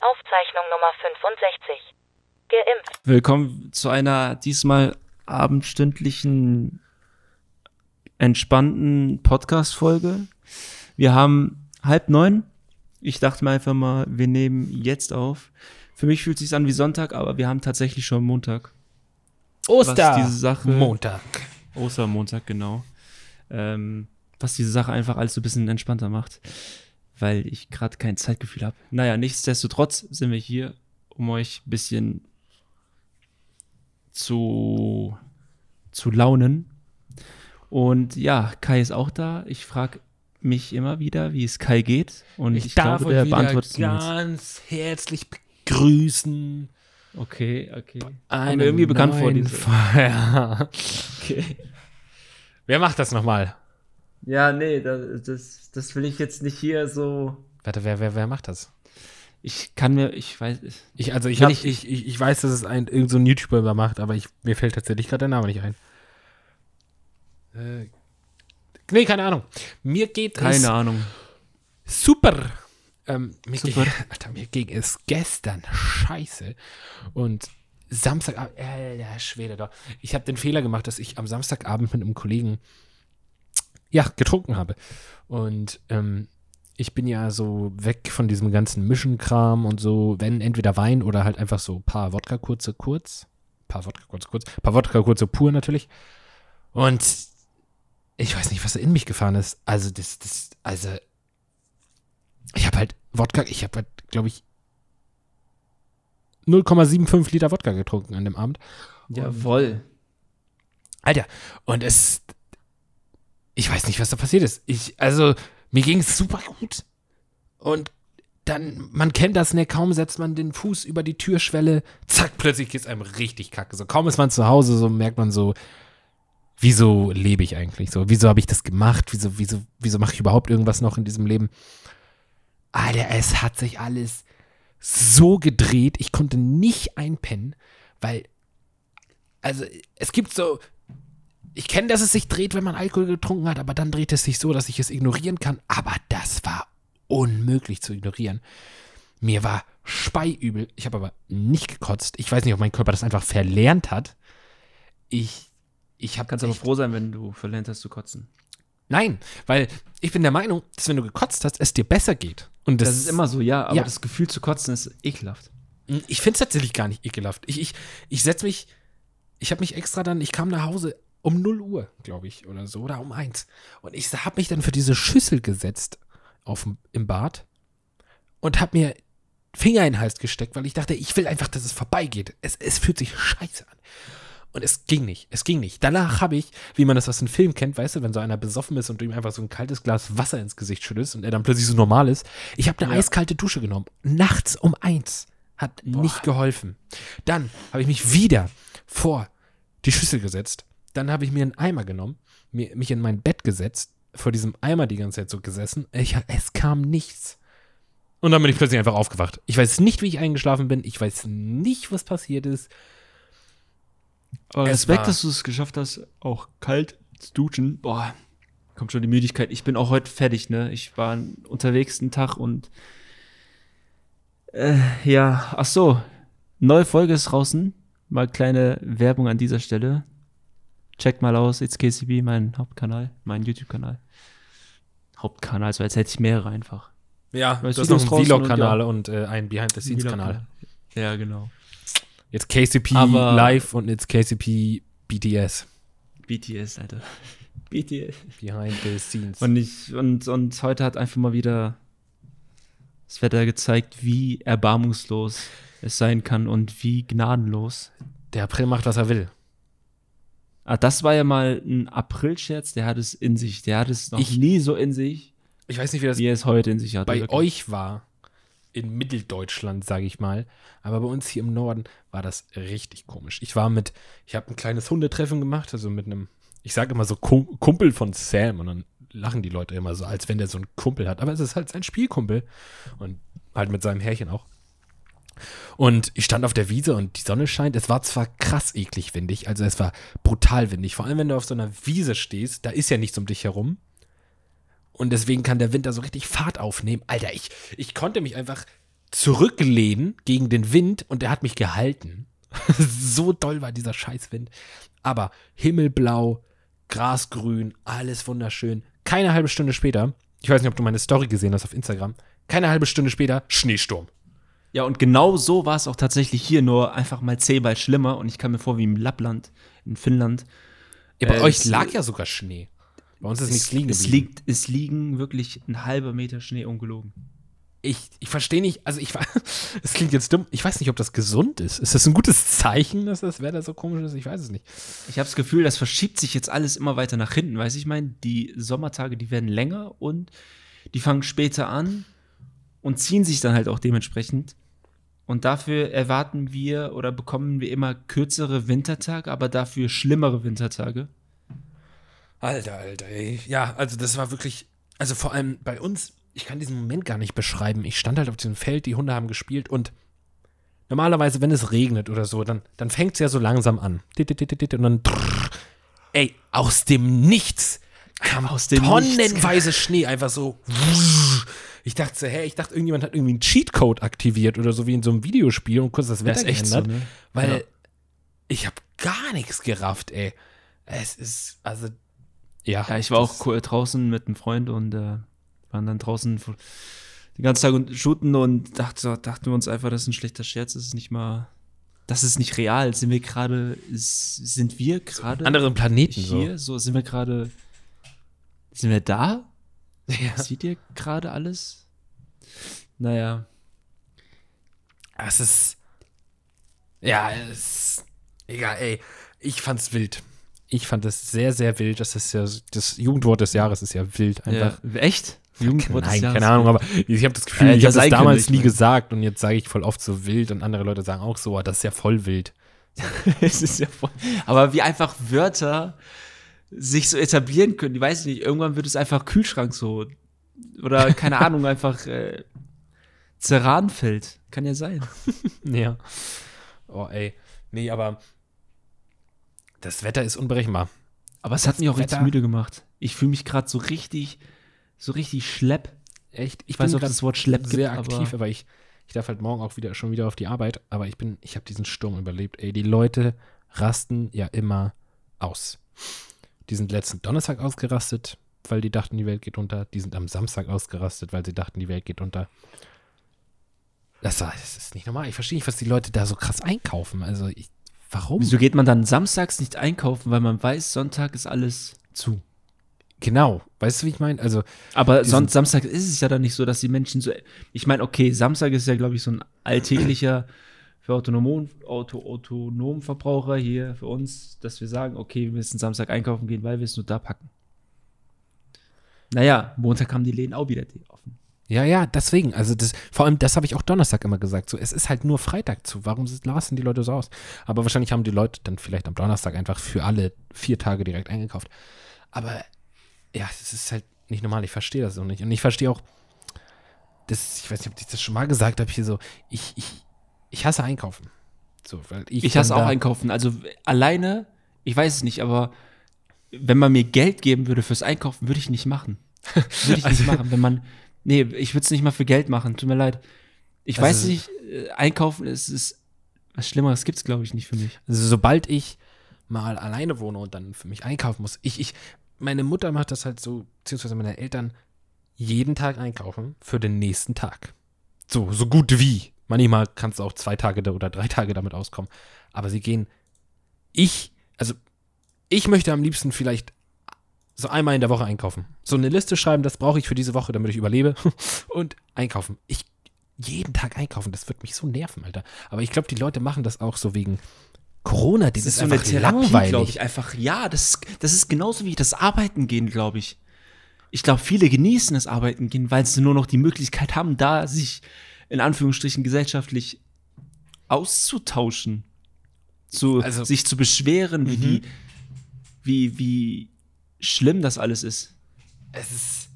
Aufzeichnung Nummer 65. Geimpft. Willkommen zu einer diesmal abendstündlichen, entspannten Podcast-Folge. Wir haben halb neun. Ich dachte mir einfach mal, wir nehmen jetzt auf. Für mich fühlt es sich an wie Sonntag, aber wir haben tatsächlich schon Montag. Oster. Was diese Sache- Montag. Ostermontag, genau. Ähm, was diese Sache einfach alles so ein bisschen entspannter macht, weil ich gerade kein Zeitgefühl habe. Naja, nichtsdestotrotz sind wir hier, um euch ein bisschen zu, zu launen. Und ja, Kai ist auch da. Ich frage mich immer wieder, wie es Kai geht. Und ich, darf glaube, der beantwortet ganz herzlich begrüßen. Okay, okay. Mir irgendwie bekannt vor, neuen diese. Ja. Okay. Wer macht das nochmal? Ja, nee, das, das, will ich jetzt nicht hier so. Warte, wer, wer, wer macht das? Ich kann mir, ich weiß, Ich, also ich, hab, ich- ich, ich, ich weiß, dass es ein, irgend so ein YouTuber immer macht, aber ich, mir fällt tatsächlich gerade der Name nicht ein. Äh, nee, keine Ahnung. Mir geht es keine Ahnung. super. Ähm, mir, Super. Ging, Alter, mir ging es gestern scheiße. Und Samstag, alter Schwede da. Ich habe den Fehler gemacht, dass ich am Samstagabend mit einem Kollegen ja, getrunken habe. Und ähm, ich bin ja so weg von diesem ganzen Mischenkram und so, wenn entweder Wein oder halt einfach so paar Wodka kurze kurz. Paar Wodka kurze kurz. Paar Wodka kurze pur natürlich. Und ich weiß nicht, was da in mich gefahren ist. Also, das, das, also, ich habe halt Wodka, ich habe halt, glaube ich, 0,75 Liter Wodka getrunken an dem Abend. Jawohl. Alter, und es, ich weiß nicht, was da passiert ist. Ich, also, mir ging es super gut. Und dann, man kennt das, ne, kaum setzt man den Fuß über die Türschwelle, zack, plötzlich geht es einem richtig kacke. So, kaum ist man zu Hause, so merkt man so, wieso lebe ich eigentlich so? Wieso habe ich das gemacht? Wieso, wieso, wieso mache ich überhaupt irgendwas noch in diesem Leben? Alter, es hat sich alles so gedreht, ich konnte nicht einpennen, weil, also, es gibt so, ich kenne, dass es sich dreht, wenn man Alkohol getrunken hat, aber dann dreht es sich so, dass ich es ignorieren kann. Aber das war unmöglich zu ignorieren. Mir war speiübel. Ich habe aber nicht gekotzt. Ich weiß nicht, ob mein Körper das einfach verlernt hat. Ich, ich habe Kannst aber froh sein, wenn du verlernt hast zu kotzen. Nein, weil ich bin der Meinung, dass wenn du gekotzt hast, es dir besser geht. Und Das, ist immer so, ja, aber Ja. das Gefühl zu kotzen ist ekelhaft. Ich finde es tatsächlich gar nicht ekelhaft. Ich, ich, ich setze mich, ich habe mich extra dann, ich kam nach Hause um 0 Uhr, glaube ich, oder so, oder um 1. Und ich habe mich dann für diese Schüssel gesetzt auf, im Bad und habe mir Finger in den Hals gesteckt, weil ich dachte, ich will einfach, dass es vorbeigeht. Es, es fühlt sich scheiße an. Und es ging nicht, es ging nicht. Danach habe ich, wie man das aus dem Film kennt, weißt du, wenn so einer besoffen ist und du ihm einfach so ein kaltes Glas Wasser ins Gesicht schüttest und er dann plötzlich so normal ist. Ich habe eine Ja. eiskalte Dusche genommen, nachts um eins. Hat nicht geholfen. Dann habe ich mich wieder vor die Schüssel gesetzt. Dann habe ich mir einen Eimer genommen, mir, mich in mein Bett gesetzt, vor diesem Eimer die ganze Zeit so gesessen. Ich, es kam nichts. Und dann bin ich plötzlich einfach aufgewacht. Ich weiß nicht, wie ich eingeschlafen bin. Ich weiß nicht, was passiert ist. Aber Es Respekt, war- dass du es geschafft hast, auch kalt zu duschen. Boah, kommt schon die Müdigkeit. Ich bin auch heute fertig, ne? Ich war unterwegs einen Tag und äh, ja, ach so, neue Folge ist draußen. Mal kleine Werbung an dieser Stelle. Checkt mal aus, It's KCB, mein Hauptkanal, mein YouTube-Kanal. Hauptkanal, so als hätte ich mehrere einfach. Ja, Neues du hast noch einen draußen und Vlog-Kanal und, äh, einen Behind-the-Scenes-Kanal. Ja, genau. Jetzt KCP Aber- Live und jetzt KCP BTS. BTS, Alter. BTS. Behind the Scenes. Und ich, und, und heute hat einfach mal wieder das Wetter gezeigt, wie erbarmungslos es sein kann und wie gnadenlos. der April macht, was er will. Ah, das war ja mal ein April-Scherz, der hat es in sich. Der hat es noch Ich- nie so in sich, Ich weiß nicht, wie das wie er es heute in sich hat. bei euch war. In Mitteldeutschland, sage ich mal. Aber bei uns hier im Norden war das richtig komisch. Ich war mit, ich habe ein kleines Hundetreffen gemacht, also mit einem, ich sage immer so Kum- Kumpel von Sam und dann lachen die Leute immer so, als wenn der so einen Kumpel hat. Aber es ist halt sein Spielkumpel und halt mit seinem Härchen auch. Und ich stand auf der Wiese und die Sonne scheint. Es war zwar krass eklig windig, also es war brutal windig. Vor allem, wenn du auf so einer Wiese stehst, da ist ja nichts um dich herum. Und deswegen kann der Winter so richtig Fahrt aufnehmen. Alter, ich, ich konnte mich einfach zurücklehnen gegen den Wind und er hat mich gehalten. so doll war dieser Scheißwind. Aber himmelblau, grasgrün, alles wunderschön. Keine halbe Stunde später, ich weiß nicht, ob du meine Story gesehen hast auf Instagram, keine halbe Stunde später, Schneesturm. Ja, und genau so war es auch tatsächlich hier, nur einfach mal zehnmal schlimmer. Und ich kam mir vor wie im Lappland, in Finnland. Ja, bei Äh, euch es- lag ja sogar Schnee. Bei uns ist nichts es, liegen es, geblieben. liegt, es liegen wirklich ein halber Meter Schnee ungelogen. Ich, ich verstehe nicht, also ich es klingt jetzt dumm, ich weiß nicht, ob das gesund ist. Ist das ein gutes Zeichen, dass das Wetter so komisch ist? Ich weiß es nicht. Ich habe das Gefühl, das verschiebt sich jetzt alles immer weiter nach hinten. Weiß ich meine, die Sommertage, die werden länger und die fangen später an und ziehen sich dann halt auch dementsprechend. Und dafür erwarten wir oder bekommen wir immer kürzere Wintertage, aber dafür schlimmere Wintertage. Alter, Alter, ey. Ja, also das war wirklich, also vor allem bei uns, ich kann diesen Moment gar nicht beschreiben. Ich stand halt auf diesem Feld, die Hunde haben gespielt und normalerweise, wenn es regnet oder so, dann, dann fängt es ja so langsam an. Und dann, ey, aus dem Nichts kam Aus dem tonnenweise Schnee, einfach so. Ich dachte so, hä, ich dachte, irgendjemand hat irgendwie einen Cheatcode aktiviert oder so wie in so einem Videospiel und kurz das Wetter ist echt so, geändert. ne? Weil Ja. ich habe gar nichts gerafft, ey. Es ist, also, ja. Ja, ich war das- auch cool draußen mit einem Freund und äh, waren dann draußen den ganzen Tag und shooten und dachte, so- dachten wir uns einfach, das ist ein schlechter Scherz, das ist nicht mal, das ist nicht real. Sind wir gerade, sind wir gerade anderen Planeten hier? So sind wir gerade, sind wir da? Ja. Seht ihr gerade alles? Naja, Es ist. Ja, es ist. Egal, ey. Ich fand's wild. Ich fand es sehr, sehr wild. Das ist ja das Jugendwort des Jahres ist ja wild. Einfach. ja, echt? Jugendwort des Nein, Jahres. keine Ahnung, aber ich habe das Gefühl, Äh, ich ja, habe das damals nie ich gesagt und jetzt sage ich voll oft so wild und andere Leute sagen auch so, das ist ja voll wild. es ist ja voll, aber wie einfach Wörter sich so etablieren können, ich weiß nicht, irgendwann wird es einfach Kühlschrank so. Oder keine Ahnung, einfach äh, Ceranfeld. Kann ja sein. Ja. Oh, ey. Nee, aber das Wetter ist unberechenbar. Aber es hat mich auch richtig Wetter- müde gemacht. Ich fühle mich gerade so richtig, so richtig schlepp. Echt? Ich weiß nicht, ob das Wort schlepp gibt, sehr aber- aktiv, aber, ich, ich darf halt morgen auch wieder schon wieder auf die Arbeit, aber ich bin, ich habe diesen Sturm überlebt. Ey, die Leute rasten ja immer aus. Die sind letzten Donnerstag ausgerastet, weil die dachten, die Welt geht unter. Die sind am Samstag ausgerastet, weil sie dachten, die Welt geht unter. Das, das ist nicht normal. Ich verstehe nicht, was die Leute da so krass einkaufen. Also, ich, warum? Wieso geht man dann samstags nicht einkaufen, weil man weiß, Sonntag ist alles zu. Genau. Weißt du, wie ich meine? Also, Aber sonst Samstag ist es ja dann nicht so, dass die Menschen so. Ich meine, okay, Samstag ist ja, glaube ich, so ein alltäglicher für autonomen, Auto, autonomen Verbraucher hier für uns, dass wir sagen, okay, wir müssen Samstag einkaufen gehen, weil wir es nur da packen. Naja, Montag haben die Läden auch wieder offen. Ja, ja, deswegen. Also das, vor allem, das habe ich auch Donnerstag immer gesagt. So, es ist halt nur Freitag zu. Warum lassen die Leute so aus? Aber wahrscheinlich haben die Leute dann vielleicht am Donnerstag einfach für alle vier Tage direkt eingekauft. Aber ja, es ist halt nicht normal. Ich verstehe das so nicht. Und ich verstehe auch, das, ich weiß nicht, ob ich das schon mal gesagt habe, hier so, ich, ich, ich hasse Einkaufen. So, ich Ich hasse auch einkaufen. Also alleine, ich weiß es nicht, aber wenn man mir Geld geben würde fürs Einkaufen, würde ich nicht machen. Würde ich Also- nicht machen. Wenn man. Nee, ich würde es nicht mal für Geld machen. Tut mir leid. Ich Also- weiß nicht, äh, einkaufen ist, ist was Schlimmeres gibt es, glaube ich, nicht für mich. Also sobald ich mal alleine wohne und dann für mich einkaufen muss, ich, ich, meine Mutter macht das halt so, beziehungsweise meine Eltern, jeden Tag einkaufen für den nächsten Tag. So, so gut wie. Manchmal kannst du auch zwei Tage oder drei Tage damit auskommen. Aber sie gehen, ich, also ich möchte am liebsten vielleicht so einmal in der Woche einkaufen. So eine Liste schreiben, das brauche ich für diese Woche, damit ich überlebe. Und einkaufen. Ich jeden Tag einkaufen, das wird mich so nerven, Alter. Aber ich glaube, die Leute machen das auch so wegen Corona. Das, ist, einfach langweilig. glaube ich. Einfach, ja, das, ist- das ist genauso wie das Arbeiten gehen, glaube ich. Ich glaube, viele genießen das Arbeiten gehen, weil sie nur noch die Möglichkeit haben, da sich in Anführungsstrichen gesellschaftlich auszutauschen. Zu, Also- sich zu beschweren, wie, Mhm. die, wie, wie schlimm das alles ist. Es ist.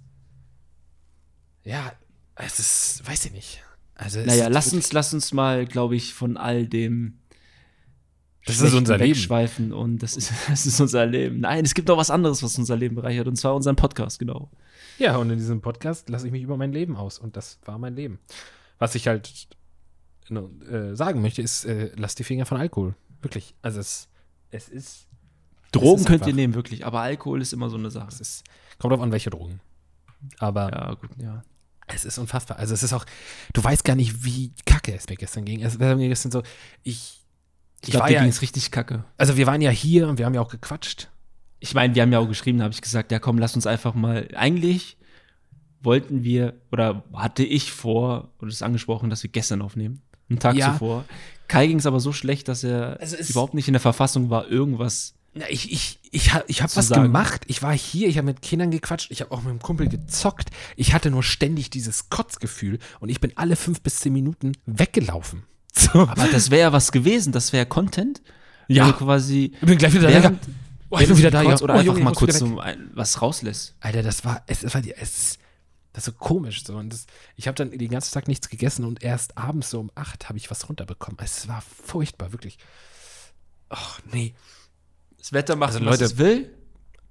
Ja, es ist, weiß ich nicht. Also Naja, lass uns, lass uns mal, glaube ich, von all dem Das ist unser Leben. wegschweifen und das ist, das ist unser Leben. Nein, es gibt noch was anderes, was unser Leben bereichert und zwar unseren Podcast, genau. Ja, und in diesem Podcast lasse ich mich über mein Leben aus. Und das war mein Leben. Was ich halt äh, sagen möchte, ist, äh, lasst die Finger von Alkohol. Wirklich. Also es, es ist. Drogen es ist könnt ihr einfach- nehmen, wirklich. Aber Alkohol ist immer so eine Sache. Es ist, kommt drauf an, welche Drogen. Aber Ja, gut, ja. es ist unfassbar. Also es ist auch, du weißt gar nicht, wie kacke es mir gestern ging. Es war mir gestern so, ich, Ich glaube, war dir ja, ging es richtig kacke. also wir waren ja hier und wir haben ja auch gequatscht. Ich meine, wir haben ja auch geschrieben, da habe ich gesagt, ja komm, lass uns einfach mal. Eigentlich wollten wir, oder hatte ich vor, und es ist angesprochen, dass wir gestern aufnehmen. Einen Tag Ja. zuvor. Kai ging es aber so schlecht, dass er Also überhaupt nicht in der Verfassung war, irgendwas. Na, ich, ich, ich, ich habe was sagen. gemacht. Ich war hier, ich habe mit Kindern gequatscht, ich habe auch mit einem Kumpel gezockt. Ich hatte nur ständig dieses Kotzgefühl und ich bin alle fünf bis zehn Minuten weggelaufen. So. Aber das wäre ja was gewesen, das wäre Content. Ja. Du quasi. Ich bin gleich wieder da. während- ja. Oh, ich bin wieder da. Ja. Oder oh, einfach Junge, mal kurz so ein, was rauslässt. Alter, das war, es, es war, die- es, das ist so komisch so. Und das, ich habe dann den ganzen Tag nichts gegessen und erst abends so um acht habe ich was runterbekommen. Es war furchtbar, wirklich. Ach, nee. Das Wetter macht, Also, was Leute- es will.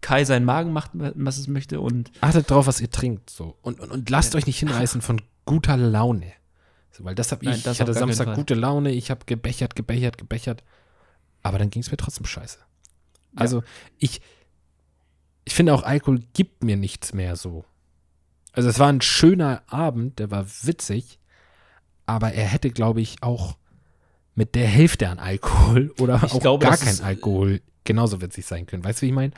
Kai seinen Magen macht, was es möchte. Und Achtet drauf, was ihr trinkt. So. Und, und, und lasst euch nicht hinreißen von guter Laune. So, weil das habe ich. Nein, das ich hatte Samstag gute Laune, ich habe gebechert, gebechert, gebechert. Aber dann ging es mir trotzdem scheiße. Also, ich, ich finde auch, Alkohol gibt mir nichts mehr so. Also, es war ein schöner Abend, der war witzig, aber er hätte, glaube ich, auch mit der Hälfte an Alkohol oder Ich auch glaube, gar kein ist- Alkohol genauso witzig sein können. Weißt du, wie ich meine?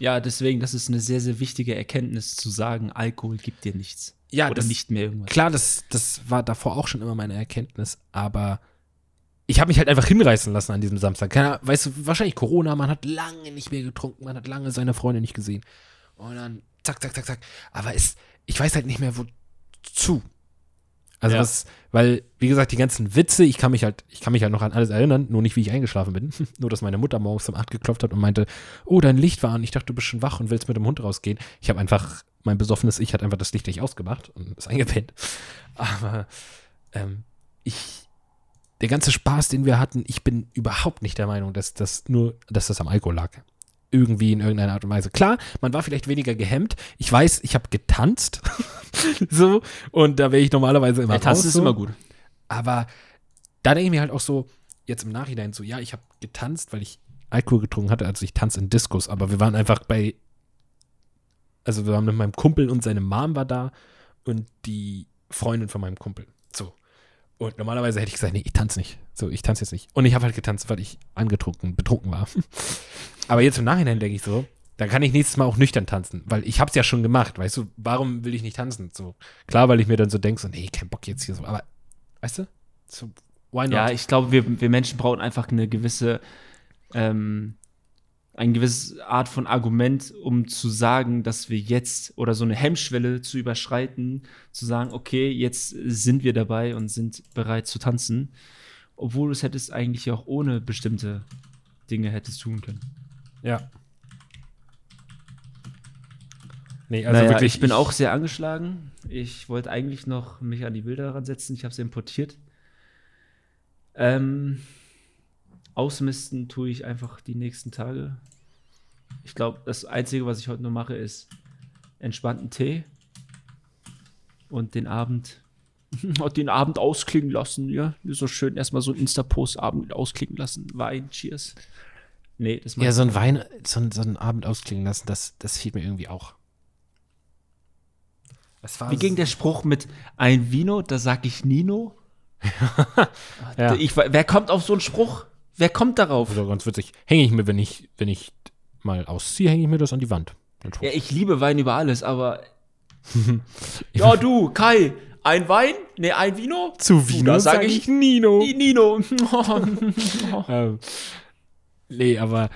ja, deswegen, das ist eine sehr, sehr wichtige Erkenntnis zu sagen, Alkohol gibt dir nichts. Ja, Oder das- nicht mehr irgendwas. Klar, das, das war davor auch schon immer meine Erkenntnis, aber ich habe mich halt einfach hinreißen lassen an diesem Samstag. Keine, Ahnung, weißt du, wahrscheinlich Corona, man hat lange nicht mehr getrunken, man hat lange seine Freunde nicht gesehen. Und dann zack, zack, zack, zack. Aber es, ich weiß halt nicht mehr, wozu. Also Ja. was, weil, wie gesagt, die ganzen Witze, ich kann mich halt, ich kann mich halt noch an alles erinnern, nur nicht, wie ich eingeschlafen bin. nur, dass meine Mutter morgens um 8 geklopft hat und meinte, oh, dein Licht war an, ich dachte, du bist schon wach und willst mit dem Hund rausgehen. Ich habe einfach, mein besoffenes Ich hat einfach das Licht nicht ausgemacht und ist eingepennt. Aber ähm, ich, der ganze Spaß, den wir hatten, ich bin überhaupt nicht der Meinung, dass das nur, dass das am Alkohol lag. Irgendwie in irgendeiner Art und Weise. Klar, man war vielleicht weniger gehemmt. Ich weiß, ich habe getanzt. so. Und da wäre ich normalerweise immer Der Tanz raus, ist so. immer gut. Aber da denke ich mir halt auch so, jetzt im Nachhinein so, ja, ich habe getanzt, weil ich Alkohol getrunken hatte, also ich tanze in Diskos, aber wir waren einfach bei, also wir waren mit meinem Kumpel und seine Mom war da und die Freundin von meinem Kumpel. Und normalerweise hätte ich gesagt, nee, ich tanze nicht. So, ich tanze jetzt nicht. Und ich habe halt getanzt, weil ich angetrunken, betrunken war. Aber jetzt im Nachhinein denke ich so, dann kann ich nächstes Mal auch nüchtern tanzen, weil ich habe es ja schon gemacht, weißt du, warum will ich nicht tanzen? So, klar, weil ich mir dann so denke, so, nee, kein Bock jetzt hier so, aber, weißt du, so, why not? Ja, ich glaube, wir, wir Menschen brauchen einfach eine gewisse, ähm, eine gewisse Art von Argument, um zu sagen, dass wir jetzt oder so eine Hemmschwelle zu überschreiten, zu sagen, okay, jetzt sind wir dabei und sind bereit zu tanzen, obwohl du es hättest eigentlich auch ohne bestimmte Dinge hättest tun können. ja. Nee, also naja, wirklich, ich bin auch sehr angeschlagen. Ich wollte eigentlich noch mich an die Bilder ransetzen. Ich habe sie importiert. Ähm, ausmisten tue ich einfach die nächsten Tage. Ich glaube, das Einzige, was ich heute nur mache, ist entspannten Tee und den Abend den Abend ausklingen lassen, ja. So schön erstmal so ein Insta-Post-Abend ausklingen lassen. Wein, Cheers. Nee, das Ja, so ein Wein, so, ein- so einen Abend ausklingen lassen, das, das fehlt mir irgendwie auch. Wie ging der Spruch mit ein Vino, da sag ich Nino? Ja. Ich, wer kommt auf so einen Spruch? Wer kommt darauf? Also ganz witzig. Hänge ich mir, wenn ich, wenn ich mal ausziehe, hänge ich mir das an die Wand. Ja, ich liebe Wein über alles, aber. ja, du, Kai, ein Wein? Ne, ein Vino? Zu Du, da sag ich Nino. Ni- Nino. ähm, nee, aber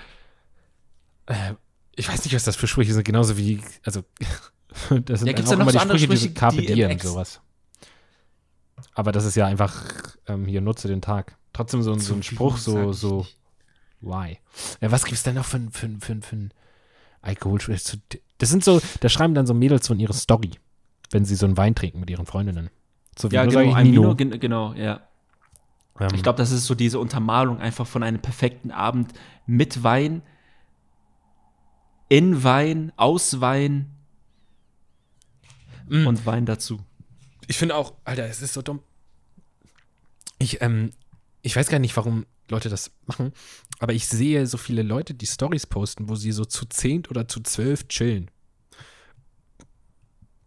äh, ich weiß nicht, was das für Sprüche sind. Genauso wie, also, das sind Ja, gibt's auch da noch immer so die andere Sprüche, Sprüche, Carpe die im Diem, Ex- sowas. Aber das ist ja einfach, ähm, hier, nutze den Tag. Trotzdem so, ein- so ein Spruch, so, so, why? Ja, was gibt's denn noch für, ein- für, ein- für, ein- für ein Alkoholspruch? Das sind so, da schreiben dann so Mädels so in ihre Story, wenn sie so einen Wein trinken mit ihren Freundinnen. So Ja, genau, ein Nino. Gen genau, ja. Ähm, Ich glaube, das ist so diese Untermalung einfach von einem perfekten Abend mit Wein, in Wein, aus Wein Mm. und Wein dazu. Ich finde auch, Alter, es ist so dumm. Ich, ähm, ich weiß gar nicht, warum Leute das machen, aber ich sehe so viele Leute, die Stories posten, wo sie so zu zehn oder zu zwölf chillen.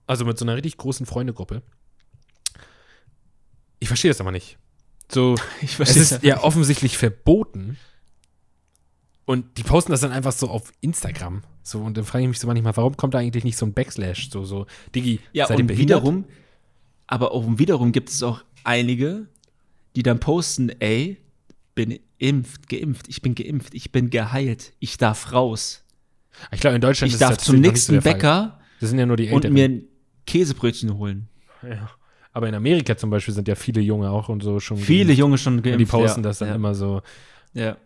Also mit so einer richtig großen Freundegruppe. Ich verstehe das aber nicht. So, Ich es verstehe ist ja offensichtlich verboten. Und die posten das dann einfach so auf Instagram. So, und dann frage ich mich so manchmal, warum kommt da eigentlich nicht so ein Backslash? So, so, Digi, Ja, seid ihr und behindert? wiederum, aber auch wiederum gibt es auch einige, die dann posten, ey, bin impft, geimpft, ich bin geimpft, ich bin geheilt, ich darf raus. Ich glaube, in Deutschland Ich ist darf das zum so nächsten Fall. Bäcker Das sind ja nur die und mir ein Käsebrötchen holen. Ja. Aber in Amerika zum Beispiel sind ja viele Junge auch und so schon. Viele geimpft. Junge schon Und geimpft. die posten ja, das dann ja, immer so. Ja.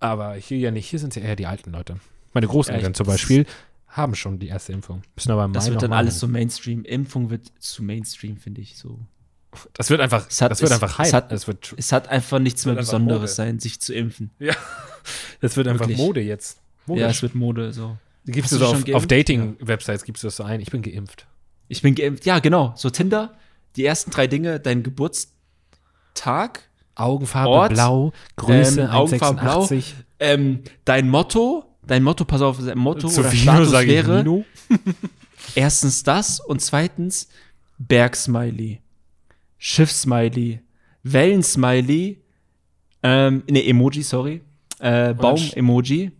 Aber hier ja nicht. Hier sind es ja eher die alten Leute. Meine Großeltern ich- zum Beispiel haben schon die erste Impfung. Müssen aber im Das Mai wird dann alles so Mainstream. Impfung wird zu Mainstream, finde ich so. Das wird einfach. Es hat- das wird es- einfach es Hype. hat- das wird. Es hat einfach nichts mehr Besonderes sein, sich zu impfen. Ja. Das wird einfach Wirklich. Mode jetzt. Mode. Ja, es wird Mode so. Gibst du du auf, auf Dating-Websites gibst du das so ein. Ich bin geimpft. Ich bin geimpft. Ja, genau. So Tinder. Die ersten drei Dinge, dein Geburtstag, Augenfarbe Ort, blau, Größe ähm, Augenfarbe blau. 1,86. ähm, dein Motto, dein Motto, pass auf, dein Motto Zu oder Vino Status wäre erstens das und zweitens Bergsmiley, Schiffsmiley, Wellensmiley, ähm, ne, Emoji, sorry, äh, dann Baum-Emoji,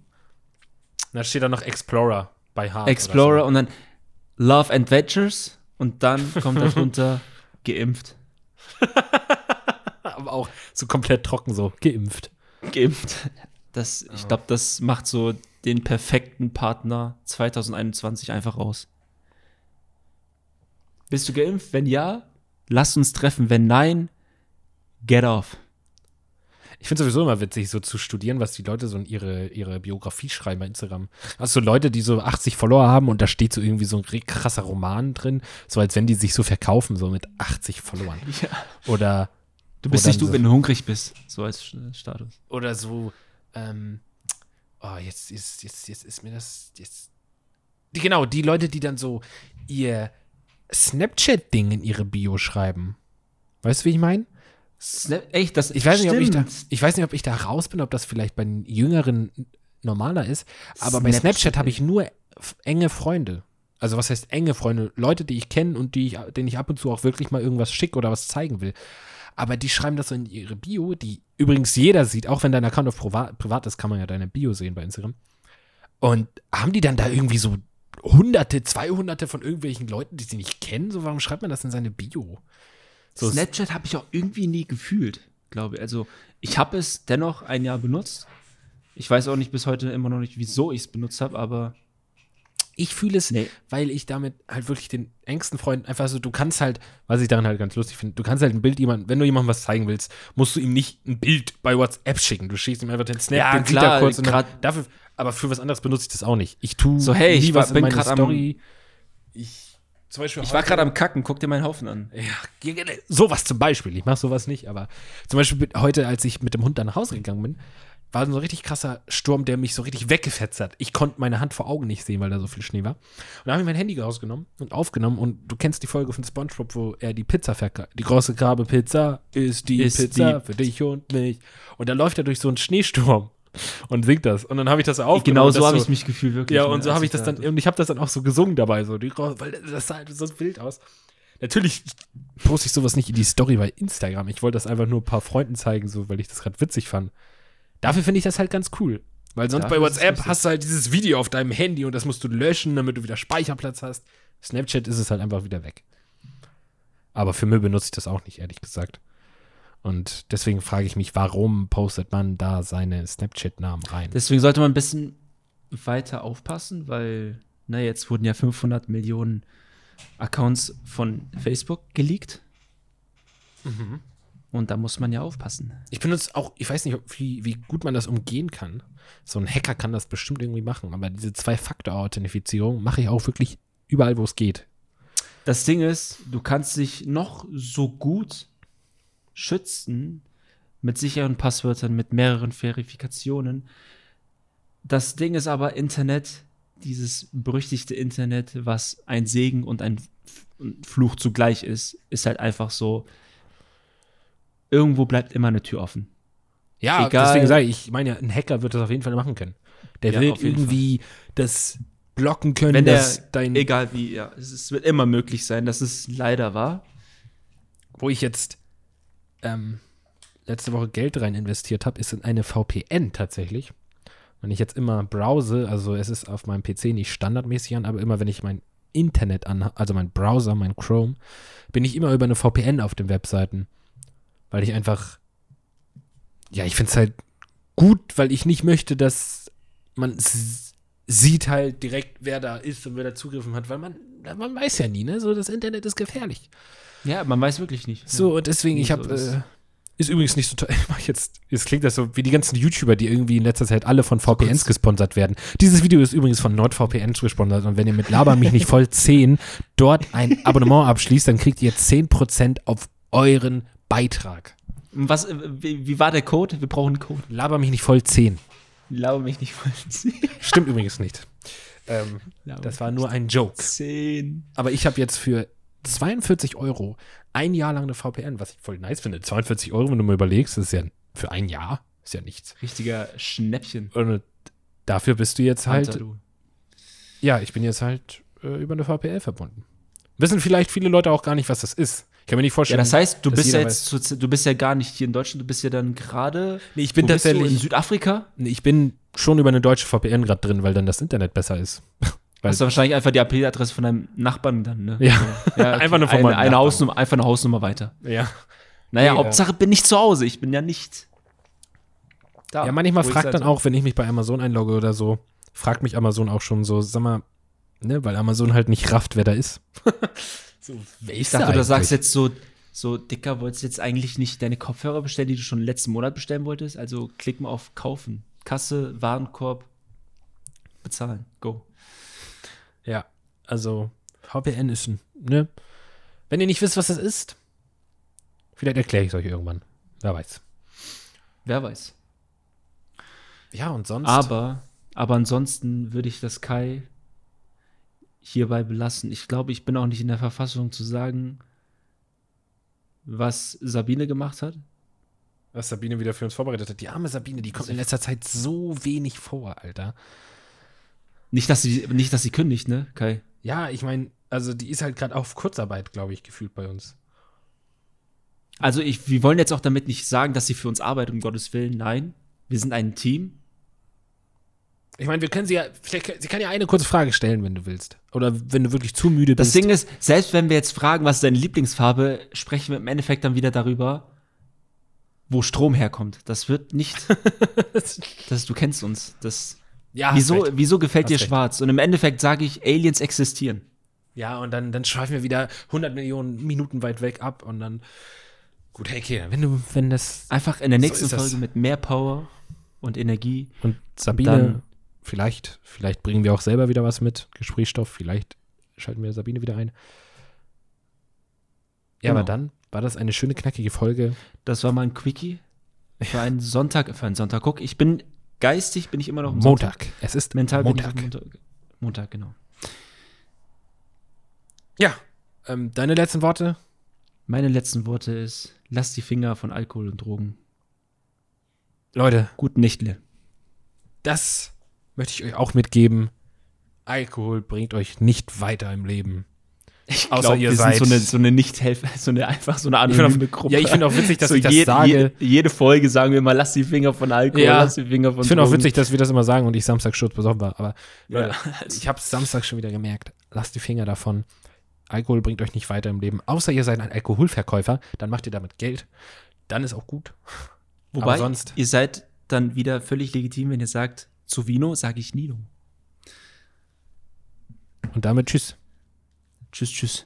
Da steht da noch Explorer bei Hart. Explorer Oder und dann Love Adventures und dann kommt darunter geimpft. so. Aber auch so komplett trocken so. Geimpft. Geimpft. Das, ich glaube, das macht so den perfekten Partner 2021 einfach aus. Bist du geimpft? Wenn ja, lass uns treffen. Wenn nein, get off. Ich finde sowieso immer witzig, so zu studieren, was die Leute so in ihre, ihre Biografie schreiben bei Instagram. Also so Leute, die so 80 Follower haben und da steht so irgendwie so ein krasser Roman drin, so als wenn die sich so verkaufen, so mit 80 Followern. Ja. Oder, Du bist nicht du, so- wenn du hungrig bist. So als Status. oder so, ähm, oh, jetzt, jetzt, jetzt, jetzt ist mir das, jetzt, genau, die Leute, die dann so ihr Snapchat-Ding in ihre Bio schreiben. Weißt du, wie ich meine? Echt, das Ich weiß, nicht, ob ich, da, ich weiß nicht, ob ich da raus bin, ob das vielleicht bei den Jüngeren normaler ist. Aber bei Snapchat, Snapchat habe ich nur enge Freunde. Also was heißt enge Freunde? Leute, die ich kenne und die ich, denen ich ab und zu auch wirklich mal irgendwas schick oder was zeigen will. Aber die schreiben das so in ihre Bio, die übrigens jeder sieht, auch wenn dein Account auf privat, privat ist, kann man ja deine Bio sehen bei Instagram. Und haben die dann da irgendwie so hunderte, zweihunderte von irgendwelchen Leuten, die sie nicht kennen? So, warum schreibt man das in seine Bio? So, Snapchat habe ich auch irgendwie nie gefühlt, glaube ich. Also, ich habe es dennoch ein Jahr benutzt. Ich weiß auch nicht bis heute immer noch nicht, wieso ich es benutzt habe, aber Ich fühle es, Nee. weil ich damit halt wirklich den engsten Freunden einfach so, du kannst halt, was ich daran halt ganz lustig finde, du kannst halt ein Bild jemandem, wenn du jemandem was zeigen willst, musst du ihm nicht ein Bild bei WhatsApp schicken. Du schickst ihm einfach den Snap, Ja, den sieht klar, er kurz und dann, dafür, aber für was anderes benutze ich das auch nicht. Ich tue So, hey, nie ich war- was in bin meine grad am- Story. ich, zum Beispiel ich war gerade am Kacken. Guck dir meinen Haufen an. ja, sowas zum Beispiel. Ich mache sowas nicht, aber zum Beispiel heute, als ich mit dem Hund dann nach Hause gegangen bin, war so ein richtig krasser Sturm, der mich so richtig weggefetzt hat. Ich konnte meine Hand vor Augen nicht sehen, weil da so viel Schnee war. Und da habe ich mein Handy rausgenommen und aufgenommen und du kennst die Folge von SpongeBob, wo er die Pizza verkauft. Die große Grabe Pizza ist die Ist Pizza die- für dich und mich. Und dann läuft er durch so einen Schneesturm und singt das. Und dann habe ich das aufgenommen. Genau so habe ich mich gefühlt, wirklich. ja, ne, und so habe ich das da- dann, und ich habe das dann auch so gesungen dabei, so, die, weil das sah halt so wild aus. Natürlich poste ich sowas nicht in die Story bei Instagram. Ich wollte das einfach nur ein paar Freunden zeigen, so, weil ich das gerade witzig fand. Dafür finde ich das halt ganz cool. Weil sonst Dafür bei WhatsApp hast du halt dieses Video auf deinem Handy und das musst du löschen, damit du wieder Speicherplatz hast. Snapchat ist es halt einfach wieder weg. Aber für Müll benutze ich das auch nicht, ehrlich gesagt. Und deswegen frage ich mich, warum postet man da seine Snapchat-Namen rein? Deswegen sollte man ein bisschen weiter aufpassen, weil, na, jetzt wurden ja 500 Millionen Accounts von Facebook geleakt. Und da muss man ja aufpassen. Ich benutze auch, ich weiß nicht, ob- wie, wie gut man das umgehen kann. So ein Hacker kann das bestimmt irgendwie machen, aber diese Zwei-Faktor-Authentifizierung mache ich auch wirklich überall, wo es geht. Das Ding ist, du kannst dich noch so gut schützen mit sicheren Passwörtern, mit mehreren Verifikationen. Das Ding ist aber Internet, dieses berüchtigte Internet, was ein Segen und ein Fluch zugleich ist, ist halt einfach so. irgendwo bleibt immer eine Tür offen. Ja, Egal. deswegen sage ich, ich meine, ja, ein Hacker wird das auf jeden Fall machen können. Der Ja, jeden irgendwie das blocken können, Wenn der, dass dein, egal wie, ja, es wird immer möglich sein, dass es leider war. wo ich jetzt ähm, letzte Woche Geld rein investiert habe, ist in eine VPN tatsächlich. Wenn ich jetzt immer browse, also es ist auf meinem PC nicht standardmäßig an, aber immer wenn ich mein Internet an, also mein Browser, mein Chrome, bin ich immer über eine VPN auf den Webseiten. Weil ich einfach, ja, ich finde es halt gut, weil ich nicht möchte, dass man sieht halt direkt, wer da ist und wer da zugriffen hat, weil man, man weiß ja nie, ne? So, das Internet ist gefährlich. Ja, man weiß wirklich nicht. So, und deswegen, ich habe, ist- äh, ist übrigens nicht so toll. Jetzt, jetzt klingt das so wie die ganzen YouTuber, die irgendwie in letzter Zeit alle von VPNs gesponsert werden. Dieses Video ist übrigens von NordVPN gesponsert und wenn ihr mit Laber mich nicht voll 10 dort ein Abonnement abschließt, dann kriegt ihr 10% auf euren Beitrag. Was, äh, wie, wie war der Code? Wir brauchen einen Code. Laber mich nicht voll 10. Laber mich nicht voll. Stimmt übrigens nicht. Ähm, das war nur ein Joke. 10. Aber ich habe jetzt für 42 Euro ein Jahr lang eine VPN, was ich voll nice finde. 42 Euro, wenn du mal überlegst, das ist ja für ein Jahr, ist ja nichts. Richtiger Schnäppchen. Und dafür bist du jetzt halt, Alter, du. ja, ich bin jetzt halt äh, über eine VPN verbunden. Wissen vielleicht viele Leute auch gar nicht, was das ist. Ich kann mir nicht Ja, vorstellen. das heißt, du bist ja jetzt, zu, du bist ja gar nicht hier in Deutschland, du bist ja dann gerade. Nee, ich bin tatsächlich- in Südafrika. Nee, ich bin schon über eine deutsche VPN gerade drin, weil dann das Internet besser ist. Hast du wahrscheinlich einfach die IP-Adresse von deinem Nachbarn dann, ne? Ja. ja Einfach nur von eine, eine. Hausnummer, einfach eine Hausnummer weiter. Ja. Naja, Nee. Hauptsache bin ich zu Hause. Ich bin ja nicht da. Ja, manchmal fragt dann auch, wenn ich mich bei Amazon einlogge oder so, fragt mich Amazon auch schon so, sag mal, ne, weil Amazon halt nicht rafft, wer da ist. so, wer Ich ist dachte, da du sagst jetzt so, so, Dicker, wolltest du jetzt eigentlich nicht deine Kopfhörer bestellen, die du schon letzten Monat bestellen wolltest? Also klick mal auf Kaufen. Kasse, Warenkorb, bezahlen. Go. Ja, also VPN ist ein, ne? Wenn ihr nicht wisst, was das ist, vielleicht erkläre ich es euch irgendwann. Wer weiß. Wer weiß. Ja, und sonst? Aber, aber ansonsten würde ich das Kai hierbei belassen. Ich glaube, ich bin auch nicht in der Verfassung zu sagen, was Sabine gemacht hat. was Sabine wieder für uns vorbereitet hat. Die arme Sabine, die kommt in letzter Zeit so wenig vor, Alter. Nicht, dass sie, nicht, dass sie kündigt, ne, Kai? Ja, ich meine, also die ist halt gerade auf Kurzarbeit, glaube ich, gefühlt bei uns. Also ich, wir wollen jetzt auch damit nicht sagen, dass sie für uns arbeitet, um Gottes Willen. Nein, wir sind ein Team. Ich meine, wir können sie ja, vielleicht, sie kann ja eine kurze Frage stellen, wenn du willst. Oder wenn du wirklich zu müde Das bist. Ding ist, selbst wenn wir jetzt fragen, was ist deine Lieblingsfarbe, sprechen wir im Endeffekt dann wieder darüber, wo Strom herkommt. Das wird nicht. das, du kennst uns. Das, ja, wieso, wieso gefällt Hast dir recht. schwarz? Und im Endeffekt sage ich, Aliens existieren. Ja, und dann, dann schweifen wir wieder 100 Millionen Minuten weit weg ab und dann. Gut, hey, okay, wenn du, wenn das. Einfach in der So nächsten das. Folge mit mehr Power und Energie. Und Sabine, vielleicht, vielleicht bringen wir auch selber wieder was mit, Gesprächsstoff, vielleicht schalten wir Sabine wieder ein. Ja, Genau. aber dann war das eine schöne, knackige Folge. Das war mal ein Quickie für einen Sonntag. Für einen Sonntag. Guck, ich bin geistig, bin ich immer noch am Montag. Es ist Mental Montag. bin ich auf Montag. Montag, genau. Ja, ähm, deine letzten Worte? Meine letzten Worte ist, lasst die Finger von Alkohol und Drogen. Leute, Guten Nächtle. das möchte ich euch auch mitgeben. Alkohol bringt euch nicht weiter im Leben. Ich Außer glaub, ihr wir seid- so eine, so eine Nicht-Helfer, so eine einfach so eine anonyme auch- Gruppe. ja, ich finde auch witzig, dass so ich das jede, sage. Jede, jede Folge sagen wir mal, lass die Finger von Alkohol, Ja. lass die Finger von Ich finde auch witzig, dass wir das immer sagen und ich Samstag sturzbesoffen war. Aber Ja, ich habe Samstag schon wieder gemerkt. Lasst die Finger davon. Alkohol bringt euch nicht weiter im Leben. Außer ihr seid ein Alkoholverkäufer, dann macht ihr damit Geld. Dann ist auch gut. Wobei, aber sonst- ihr seid dann wieder völlig legitim, wenn ihr sagt, zu Vino sage ich Nino. Und damit tschüss. Tschüss, tschüss.